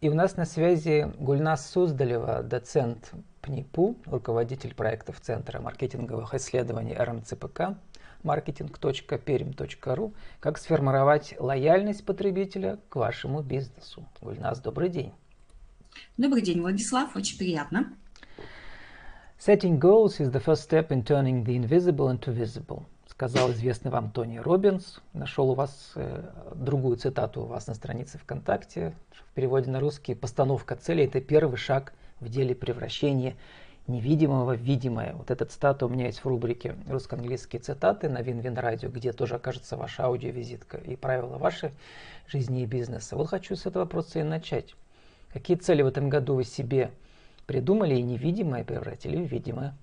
И у нас на связи Гульнас Суздалева, доцент ПНИПУ, руководитель проектов Центра маркетинговых исследований РМЦПК, marketing.perim.ru, как сформировать лояльность потребителя к вашему бизнесу. Гульнас, добрый день. Добрый день, Владислав, очень приятно. Setting goals is the first step in turning the invisible into visible сказал известный вам Тони Робинс. Нашел у вас э, другую цитату у вас на странице ВКонтакте. В переводе на русский «Постановка цели – это первый шаг в деле превращения невидимого в видимое». Вот эта цитата у меня есть в рубрике «Русско-английские цитаты» на Вин-Вин Радио, где тоже окажется ваша аудиовизитка и правила вашей жизни и бизнеса. Вот хочу с этого вопроса и начать. Какие цели в этом году вы себе придумали и невидимое превратили в видимое?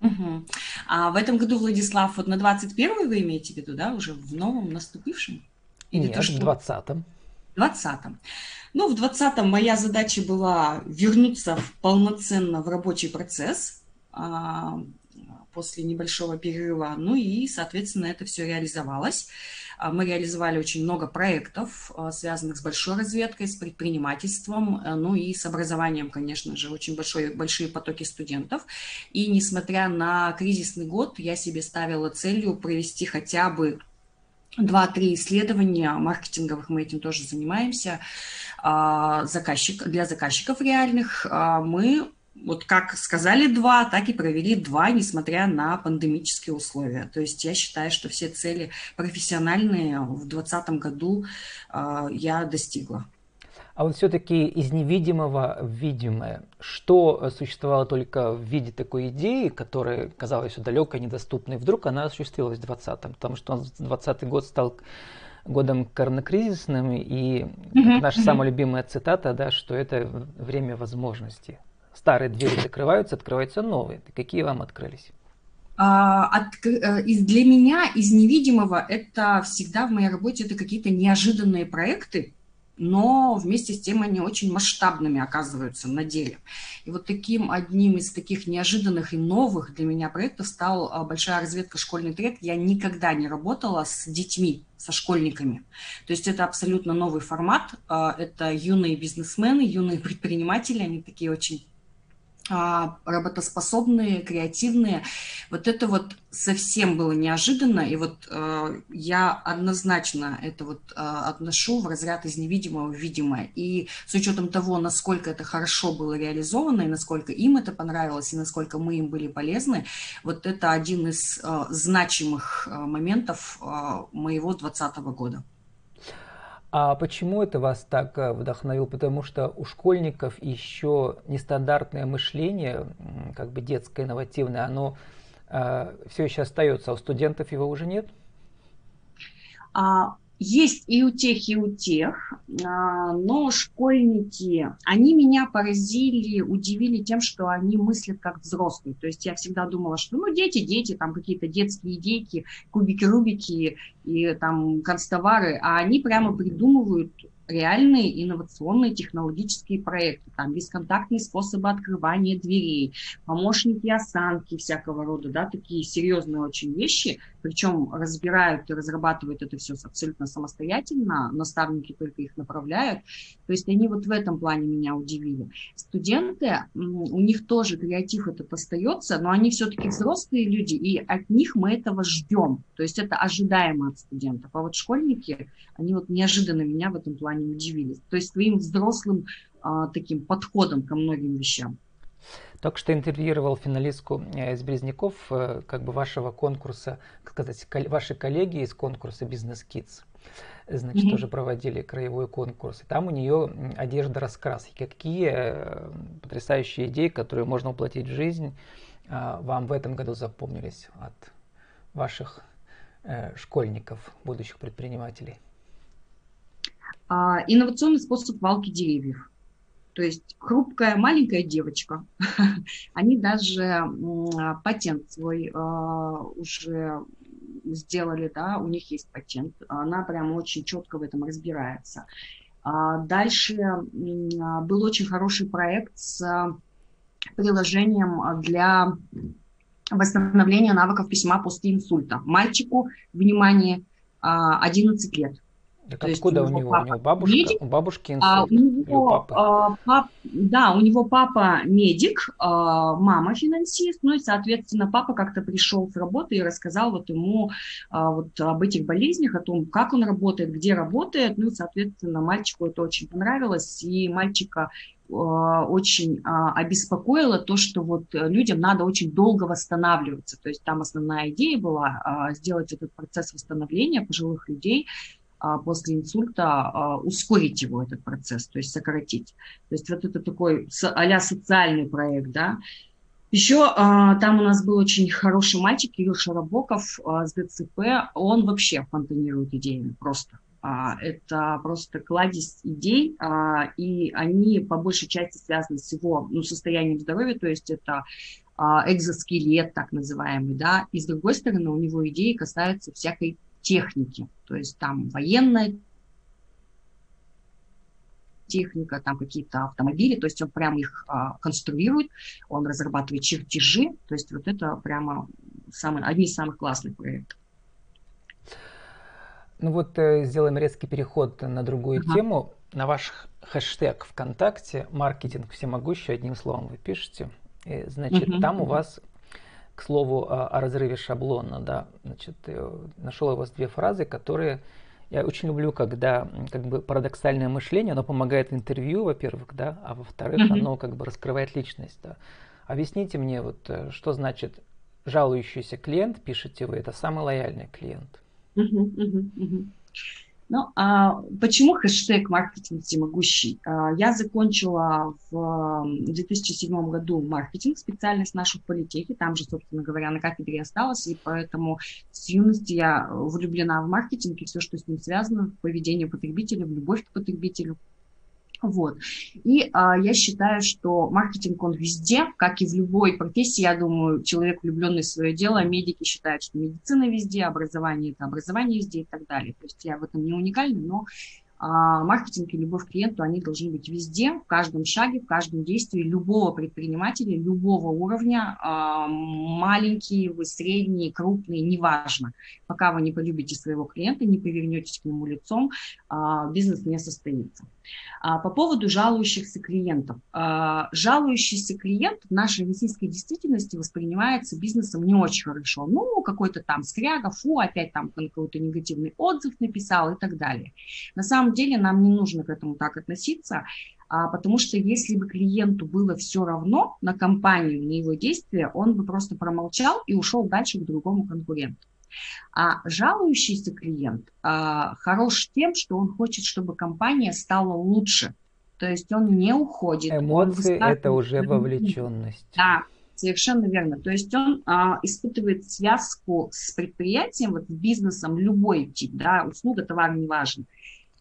Угу. А в этом году, Владислав, вот на 21 вы имеете в виду, да, уже в новом наступившем? Или Нет, то, что... в 20-м. В 20-м. Ну, в 20-м моя задача была вернуться в полноценно в рабочий процесс а, после небольшого перерыва. Ну и, соответственно, это все реализовалось. А, мы реализовали очень много проектов, а, связанных с большой разведкой, с предпринимательством, э, ну и с образованием, конечно же, очень большой, большие потоки студентов. И несмотря на кризисный год, я себе ставила целью провести хотя бы два-три исследования маркетинговых, мы этим тоже занимаемся, а, заказчик, для заказчиков реальных. Мы вот как сказали два, так и провели два, несмотря на пандемические условия. То есть я считаю, что все цели профессиональные в 2020 году э, я достигла. А вот все-таки из невидимого в видимое, что существовало только в виде такой идеи, которая казалась все далекой, недоступной, вдруг она осуществилась в 2020-м, потому что 2020 год стал годом коронакризисным, и mm-hmm. наша самая любимая цитата, да, что это время возможностей старые двери закрываются, открываются новые. Какие вам открылись? А, от, э, из, для меня из невидимого это всегда в моей работе это какие-то неожиданные проекты, но вместе с тем они очень масштабными оказываются на деле. И вот таким одним из таких неожиданных и новых для меня проектов стал а, большая разведка школьный трек. Я никогда не работала с детьми, со школьниками. То есть это абсолютно новый формат. А, это юные бизнесмены, юные предприниматели, они такие очень работоспособные, креативные. Вот это вот совсем было неожиданно, и вот э, я однозначно это вот э, отношу в разряд из невидимого в видимое. И с учетом того, насколько это хорошо было реализовано, и насколько им это понравилось, и насколько мы им были полезны, вот это один из э, значимых э, моментов э, моего 2020 года. А почему это вас так э, вдохновило? Потому что у школьников еще нестандартное мышление, как бы детское, инновативное, оно э, все еще остается, а у студентов его уже нет? А, есть и у тех, и у тех, а, но школьники, они меня поразили, удивили тем, что они мыслят как взрослые. То есть я всегда думала, что ну дети, дети, там какие-то детские идейки, кубики-рубики и там констовары, а они прямо придумывают реальные инновационные технологические проекты, там бесконтактные способы открывания дверей, помощники осанки всякого рода, да, такие серьезные очень вещи, причем разбирают и разрабатывают это все абсолютно самостоятельно, наставники только их направляют. То есть они вот в этом плане меня удивили. Студенты, у них тоже креатив этот остается, но они все-таки взрослые люди, и от них мы этого ждем. То есть это ожидаемо от студентов. А вот школьники, они вот неожиданно меня в этом плане удивили. То есть своим взрослым а, таким подходом ко многим вещам. Только что интервьюировал финалистку э, из Близняков, э, как бы вашего конкурса, как сказать, ваши коллеги из конкурса Business Kids. Значит, mm-hmm. тоже проводили краевой конкурс. И там у нее одежда раскраски. Какие э, потрясающие идеи, которые можно воплотить в жизнь, вам в этом году запомнились от ваших школьников, будущих предпринимателей? А, инновационный способ валки деревьев. То есть хрупкая маленькая девочка, они даже патент свой а, уже сделали, да, у них есть патент, она прям очень четко в этом разбирается. А дальше был очень хороший проект с приложением для восстановления навыков письма после инсульта. Мальчику, внимание, 11 лет. Так То откуда есть у, у него? У него бабушка, медик, у бабушки инсульт, а, у него, папы? А, пап, да, у него папа медик, а, мама финансист, ну и, соответственно, папа как-то пришел с работы и рассказал вот ему а, вот об этих болезнях, о том, как он работает, где работает, ну и, соответственно, мальчику это очень понравилось, и мальчика а, очень а, обеспокоило то, что вот людям надо очень долго восстанавливаться. То есть там основная идея была а, сделать этот процесс восстановления пожилых людей а, после инсульта а, ускорить его, этот процесс, то есть сократить. То есть вот это такой а социальный проект, да. Еще а, там у нас был очень хороший мальчик, Кирилл Шарабоков а, с ДЦП, он вообще фонтанирует идеями просто. А, это просто кладезь идей, а, и они по большей части связаны с его ну, состоянием здоровья, то есть это а, экзоскелет так называемый, да, и с другой стороны у него идеи касаются всякой техники, то есть там военная техника, там какие-то автомобили, то есть он прямо их а, конструирует, он разрабатывает чертежи, то есть вот это прямо самый, одни из самых классных проектов. Ну вот э, сделаем резкий переход на другую uh-huh. тему. На ваш хэштег ВКонтакте «Маркетинг всемогущий» одним словом вы пишете. И, значит, uh-huh. там у вас к слову о, о разрыве шаблона, да, значит, э, нашел у вас две фразы, которые я очень люблю, когда как бы парадоксальное мышление, оно помогает интервью, во-первых, да, а во-вторых, mm-hmm. оно как бы раскрывает личность, да. Объясните мне, вот, э, что значит жалующийся клиент, пишете вы, это самый лояльный клиент. Mm-hmm, mm-hmm, ну, а почему хэштег маркетинг всемогущий? А, я закончила в 2007 году маркетинг, специальность нашу в политехе, там же, собственно говоря, на кафедре осталась, и поэтому с юности я влюблена в маркетинг и все, что с ним связано, в поведение потребителя, в любовь к потребителю. Вот. И а, я считаю, что маркетинг, он везде, как и в любой профессии. Я думаю, человек, влюбленный в свое дело, медики считают, что медицина везде, образование – это образование везде и так далее. То есть я в этом не уникальна, но а, маркетинг и любовь к клиенту, они должны быть везде, в каждом шаге, в каждом действии любого предпринимателя, любого уровня, а, маленькие вы, средние, крупные, неважно. Пока вы не полюбите своего клиента, не повернетесь к нему лицом, а, бизнес не состоится. По поводу жалующихся клиентов. Жалующийся клиент в нашей российской действительности воспринимается бизнесом не очень хорошо. Ну, какой-то там скряга, фу, опять там какой-то негативный отзыв написал и так далее. На самом самом деле нам не нужно к этому так относиться, а, потому что если бы клиенту было все равно на компанию, на его действия, он бы просто промолчал и ушел дальше к другому конкуренту. А жалующийся клиент а, хорош тем, что он хочет, чтобы компания стала лучше. То есть он не уходит. Эмоции – это уже вовлеченность. Да, Совершенно верно. То есть он а, испытывает связку с предприятием, вот с бизнесом, любой тип, да, услуга, товар, неважно.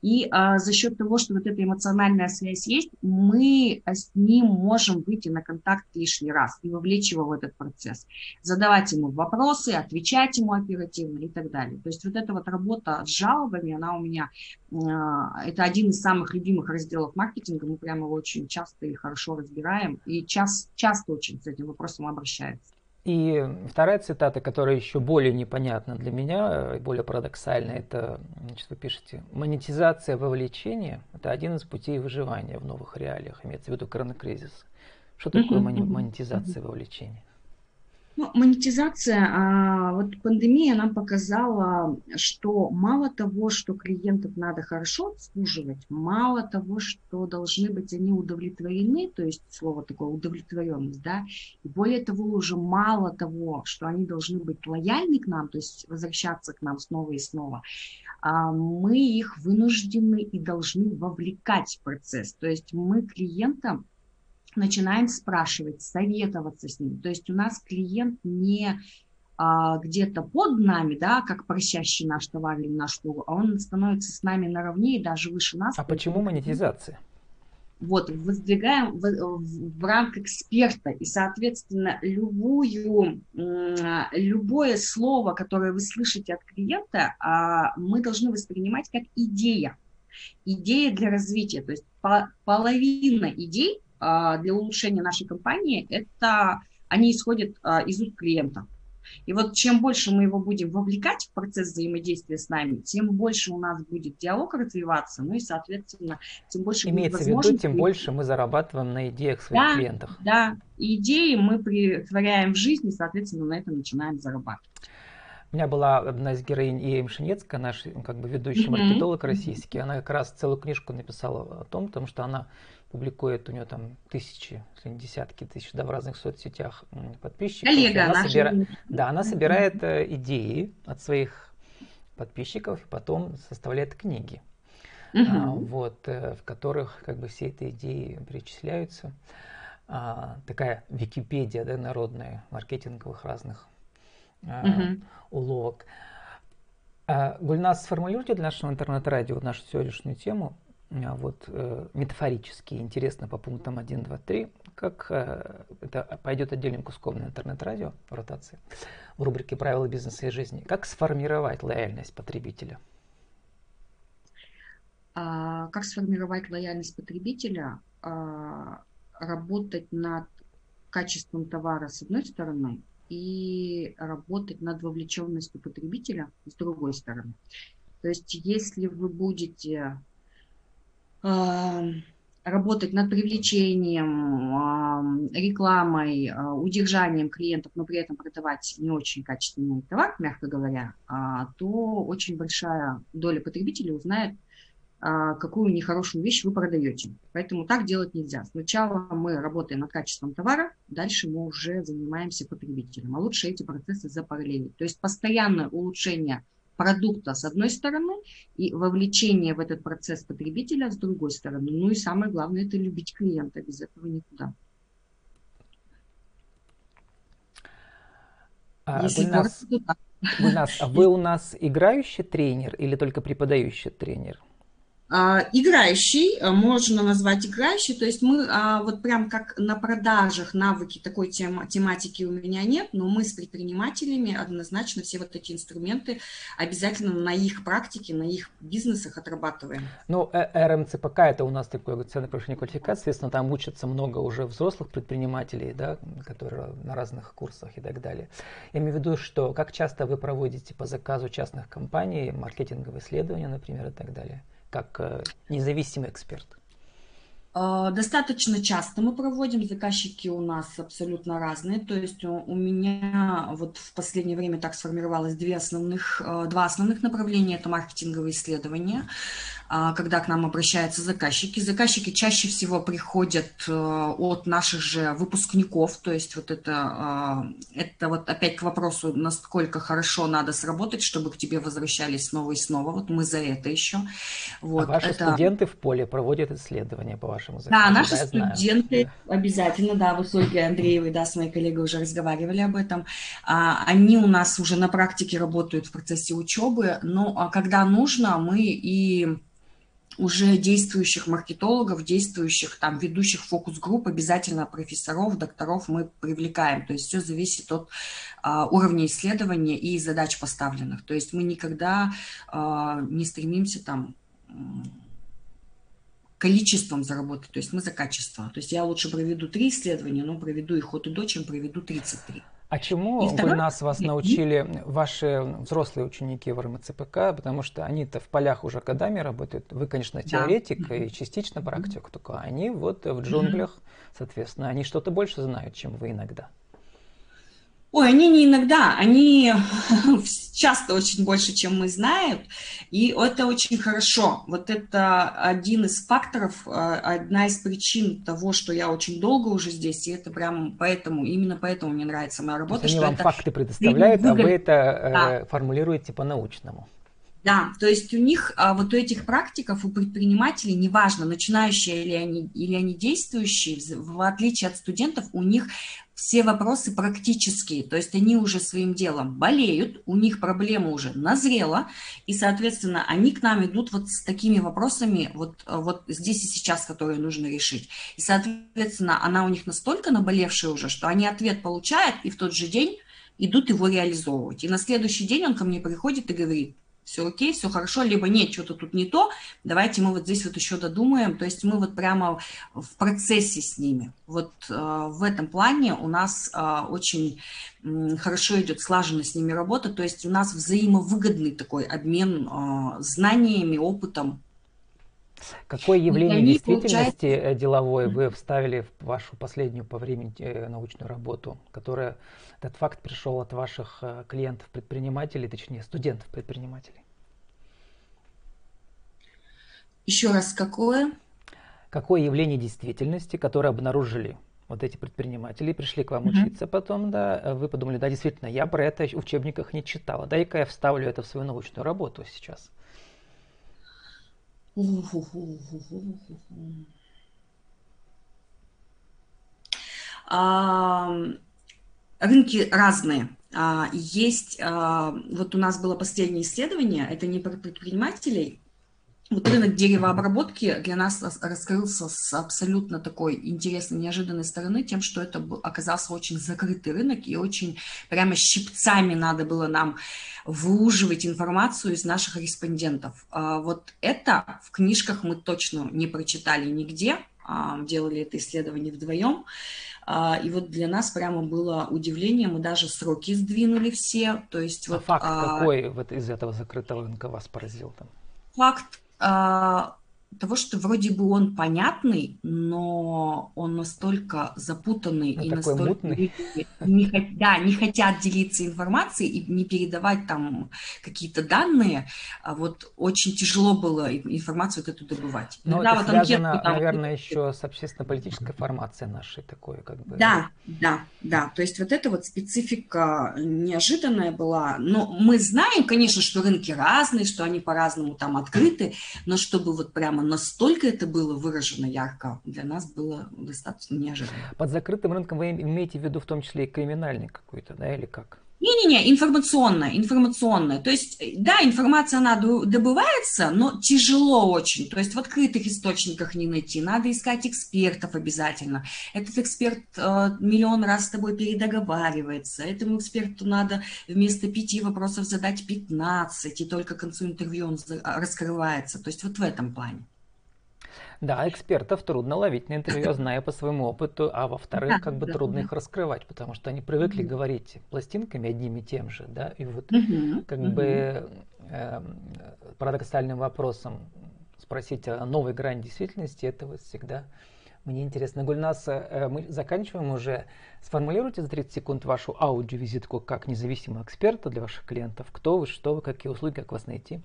И а, за счет того, что вот эта эмоциональная связь есть, мы с ним можем выйти на контакт лишний раз и вовлечь его в этот процесс. Задавать ему вопросы, отвечать ему оперативно и так далее. То есть вот эта вот работа с жалобами, она у меня, а, это один из самых любимых разделов маркетинга. Мы прямо его очень часто и хорошо разбираем. И час, часто очень с этим вопросом обращаются. И вторая цитата, которая еще более непонятна для меня, более парадоксальна, это, значит, вы пишете, монетизация вовлечения – это один из путей выживания в новых реалиях, имеется в виду коронакризис. Что такое монетизация вовлечения? Ну, монетизация, а, вот пандемия нам показала, что мало того, что клиентов надо хорошо обслуживать, мало того, что должны быть они удовлетворены, то есть слово такое удовлетворенность, да, и более того, уже мало того, что они должны быть лояльны к нам, то есть возвращаться к нам снова и снова, а, мы их вынуждены и должны вовлекать в процесс. То есть мы клиентам начинаем спрашивать, советоваться с ним. То есть у нас клиент не а, где-то под нами, да, как просящий наш товар или наш услугу, а он становится с нами наравне и даже выше нас. А почему монетизация? Вот, воздвигаем в, в, в ранг эксперта, и, соответственно, любую, любое слово, которое вы слышите от клиента, а, мы должны воспринимать как идея. Идея для развития. То есть половина идей для улучшения нашей компании, это они исходят а, из уст клиента. И вот чем больше мы его будем вовлекать в процесс взаимодействия с нами, тем больше у нас будет диалог развиваться, ну и, соответственно, тем больше Имеется в виду, тем больше мы зарабатываем на идеях своих да, клиентов. Да, идеи мы притворяем в жизнь, и, соответственно, на этом начинаем зарабатывать. У меня была одна из героинь Ия Мшинецкая, наш как бы ведущий mm-hmm. маркетолог российский. Она как раз целую книжку написала о том, потому что она публикует у нее там тысячи, если не десятки тысяч, да, в разных соцсетях подписчиков. Коллега она собира... Да, она собирает э, идеи от своих подписчиков и потом составляет книги, а, вот, э, в которых как бы все эти идеи перечисляются. А, такая Википедия, да, народная, маркетинговых разных угу. уловок. А, Гульнас, сформулируйте для нашего интернет-радио нашу сегодняшнюю тему вот, э, метафорически, интересно по пунктам 1, 2, 3, как э, это пойдет отдельным куском на интернет-радио в ротации в рубрике «Правила бизнеса и жизни». Как сформировать лояльность потребителя? А, как сформировать лояльность потребителя? А, работать над качеством товара с одной стороны и работать над вовлеченностью потребителя с другой стороны. То есть если вы будете работать над привлечением, э, рекламой, э, удержанием клиентов, но при этом продавать не очень качественный товар, мягко говоря, э, то очень большая доля потребителей узнает, а, какую нехорошую вещь вы продаете. Поэтому так делать нельзя. Сначала мы работаем над качеством товара, дальше мы уже занимаемся потребителем. А лучше эти процессы запараллелить. То есть постоянное улучшение продукта с одной стороны и вовлечение в этот процесс потребителя с другой стороны. Ну и самое главное это любить клиента, без этого никуда. А, Если Гульнас, Гульнас, а вы у нас играющий тренер или только преподающий тренер? А, играющий, э, можно назвать играющий, то есть мы а, вот прям как на продажах навыки такой тем, тематики у меня нет, но мы с предпринимателями однозначно все вот эти инструменты обязательно на их практике, на их бизнесах отрабатываем. Ну, э, РМЦПК это у нас такой центр повышения квалификации, соответственно, там учатся много уже взрослых предпринимателей, да, которые на разных курсах и так далее. Я имею в виду, что как часто вы проводите по заказу частных компаний маркетинговые исследования, например, и так далее? Как э, независимый эксперт? А, достаточно часто мы проводим, заказчики у нас абсолютно разные, то есть у меня вот в последнее время так сформировалось две основных, э, два основных направления, это маркетинговые исследования, когда к нам обращаются заказчики. Заказчики чаще всего приходят э, от наших же выпускников, то есть вот это, а, это вот опять к вопросу, насколько хорошо надо сработать, чтобы к тебе возвращались снова и снова. Вот мы за это еще. Вот, а ваши это... студенты в поле проводят исследования по вашему заказу? Да, наши да, студенты обязательно, да, вы с Ольгой Андреевой, да, с моей коллегой уже разговаривали об этом. Они у нас уже на практике работают в процессе учебы, но когда нужно, мы и уже действующих маркетологов, действующих там ведущих фокус-групп, обязательно профессоров, докторов мы привлекаем. То есть все зависит от а, уровня исследования и задач поставленных. То есть мы никогда а, не стремимся там количеством заработать, то есть мы за качество. То есть я лучше проведу три исследования, но проведу их от и до, чем проведу 33. А чему и второй... нас вас научили ваши взрослые ученики в РМЦПК, потому что они-то в полях уже годами работают. Вы, конечно, теоретик да. и частично практик, только они вот в джунглях, соответственно, они что-то больше знают, чем вы иногда. Ой, они не иногда, они часто очень больше, чем мы знаем, и это очень хорошо. Вот это один из факторов, а, одна из причин того, что я очень долго уже здесь, и это прям поэтому, именно поэтому мне нравится моя работа. Они вам факты предоставляют, а вы это э, да. формулируете по-научному. Да, то есть у них, а, вот у этих практиков, у предпринимателей, неважно, начинающие или они, или они действующие, в отличие от студентов, у них все вопросы практические, то есть они уже своим делом болеют, у них проблема уже назрела, и, соответственно, они к нам идут вот с такими вопросами, вот, вот здесь и сейчас, которые нужно решить. И, соответственно, она у них настолько наболевшая уже, что они ответ получают, и в тот же день идут его реализовывать. И на следующий день он ко мне приходит и говорит, все окей, все хорошо, либо нет, что-то тут не то, давайте мы вот здесь вот еще додумаем. То есть мы вот прямо в процессе с ними. Вот э, в этом плане у нас э, очень э, хорошо идет слаженно с ними работа, то есть у нас взаимовыгодный такой обмен э, знаниями, опытом. Какое явление действительности получают... Э, деловой вы вставили в вашу последнюю по времени э, научную работу, которая этот факт пришел от ваших э, клиентов-предпринимателей, точнее студентов-предпринимателей? Еще раз, какое? Какое явление действительности, которое обнаружили вот эти предприниматели, пришли к вам uh-huh. учиться потом, да, вы подумали, да, действительно, я про это в учебниках не читала, дай-ка я вставлю это в свою научную работу сейчас. Рынки разные. А, есть, а, вот у нас было последнее исследование, это не про предпринимателей, вот рынок деревообработки для нас раскрылся с абсолютно такой интересной, неожиданной стороны, тем, что это оказался очень закрытый рынок, и очень прямо щипцами надо было нам выуживать информацию из наших респондентов. А, вот это в книжках мы точно не прочитали нигде, делали это исследование вдвоем. А, и вот для нас прямо было удивление, мы даже сроки сдвинули все. То есть а вот, факт а, какой вот из этого закрытого рынка вас поразил там? Факт а, того, что вроде бы он понятный, но он настолько запутанный ну, и настолько мутный. Не, да, не хотят делиться информацией и не передавать там какие-то данные, а вот очень тяжело было информацию вот эту добывать. Да, это вот связано, анкетку, там, наверное, еще с общественно-политической формацией нашей такой, как бы. Да, да, да. То есть вот эта вот специфика неожиданная была. Но мы знаем, конечно, что рынки разные, что они по-разному там открыты, но чтобы вот прямо настолько это было выражено ярко, для нас было достаточно неожиданно. Под закрытым рынком вы имеете в виду в том числе и криминальный какой-то, да, или как? Не-не-не, информационная, информационная. То есть, да, информация, она добывается, но тяжело очень. То есть в открытых источниках не найти. Надо искать экспертов обязательно. Этот эксперт э, миллион раз с тобой передоговаривается. Этому эксперту надо вместо пяти вопросов задать 15, и только к концу интервью он раскрывается. То есть вот в этом плане. Да, экспертов трудно ловить на интервью, зная по своему опыту, а во-вторых, как бы трудно их раскрывать, потому что они привыкли говорить пластинками одним и тем же, да, и вот как бы э, парадоксальным вопросом спросить о новой грани действительности, это вот всегда мне интересно. Гульнас, э, мы заканчиваем уже. Сформулируйте за 30 секунд вашу аудиовизитку как независимого эксперта для ваших клиентов. Кто вы, что вы, какие услуги, как вас найти?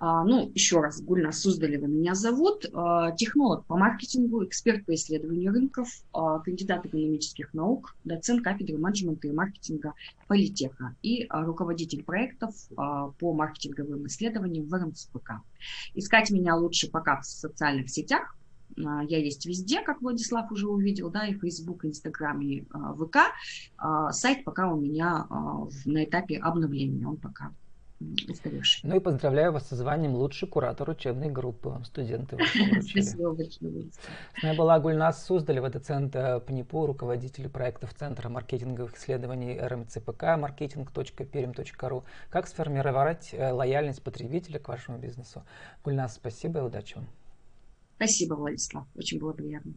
А, ну, еще раз, Гульна Суздалева меня зовут, а, технолог по маркетингу, эксперт по исследованию рынков, а, кандидат экономических наук, доцент кафедры менеджмента и маркетинга Политеха и руководитель проектов по маркетинговым исследованиям в РМЦПК. Искать меня лучше пока в социальных сетях, я есть везде, как Владислав уже увидел, да, и Facebook, Instagram, и ВК. Сайт пока у меня на этапе обновления, он пока Ну и поздравляю вас со званием лучший куратор учебной группы. Студенты вас Спасибо большое. С нами была Гульнас Суздалева, доцент ПНИПУ, руководитель проектов Центра маркетинговых исследований РМЦПК, marketing.perim.ru. Как сформировать э, лояльность потребителя к вашему бизнесу? Гульнас, спасибо и удачи вам. Спасибо, Владислав. Очень было приятно.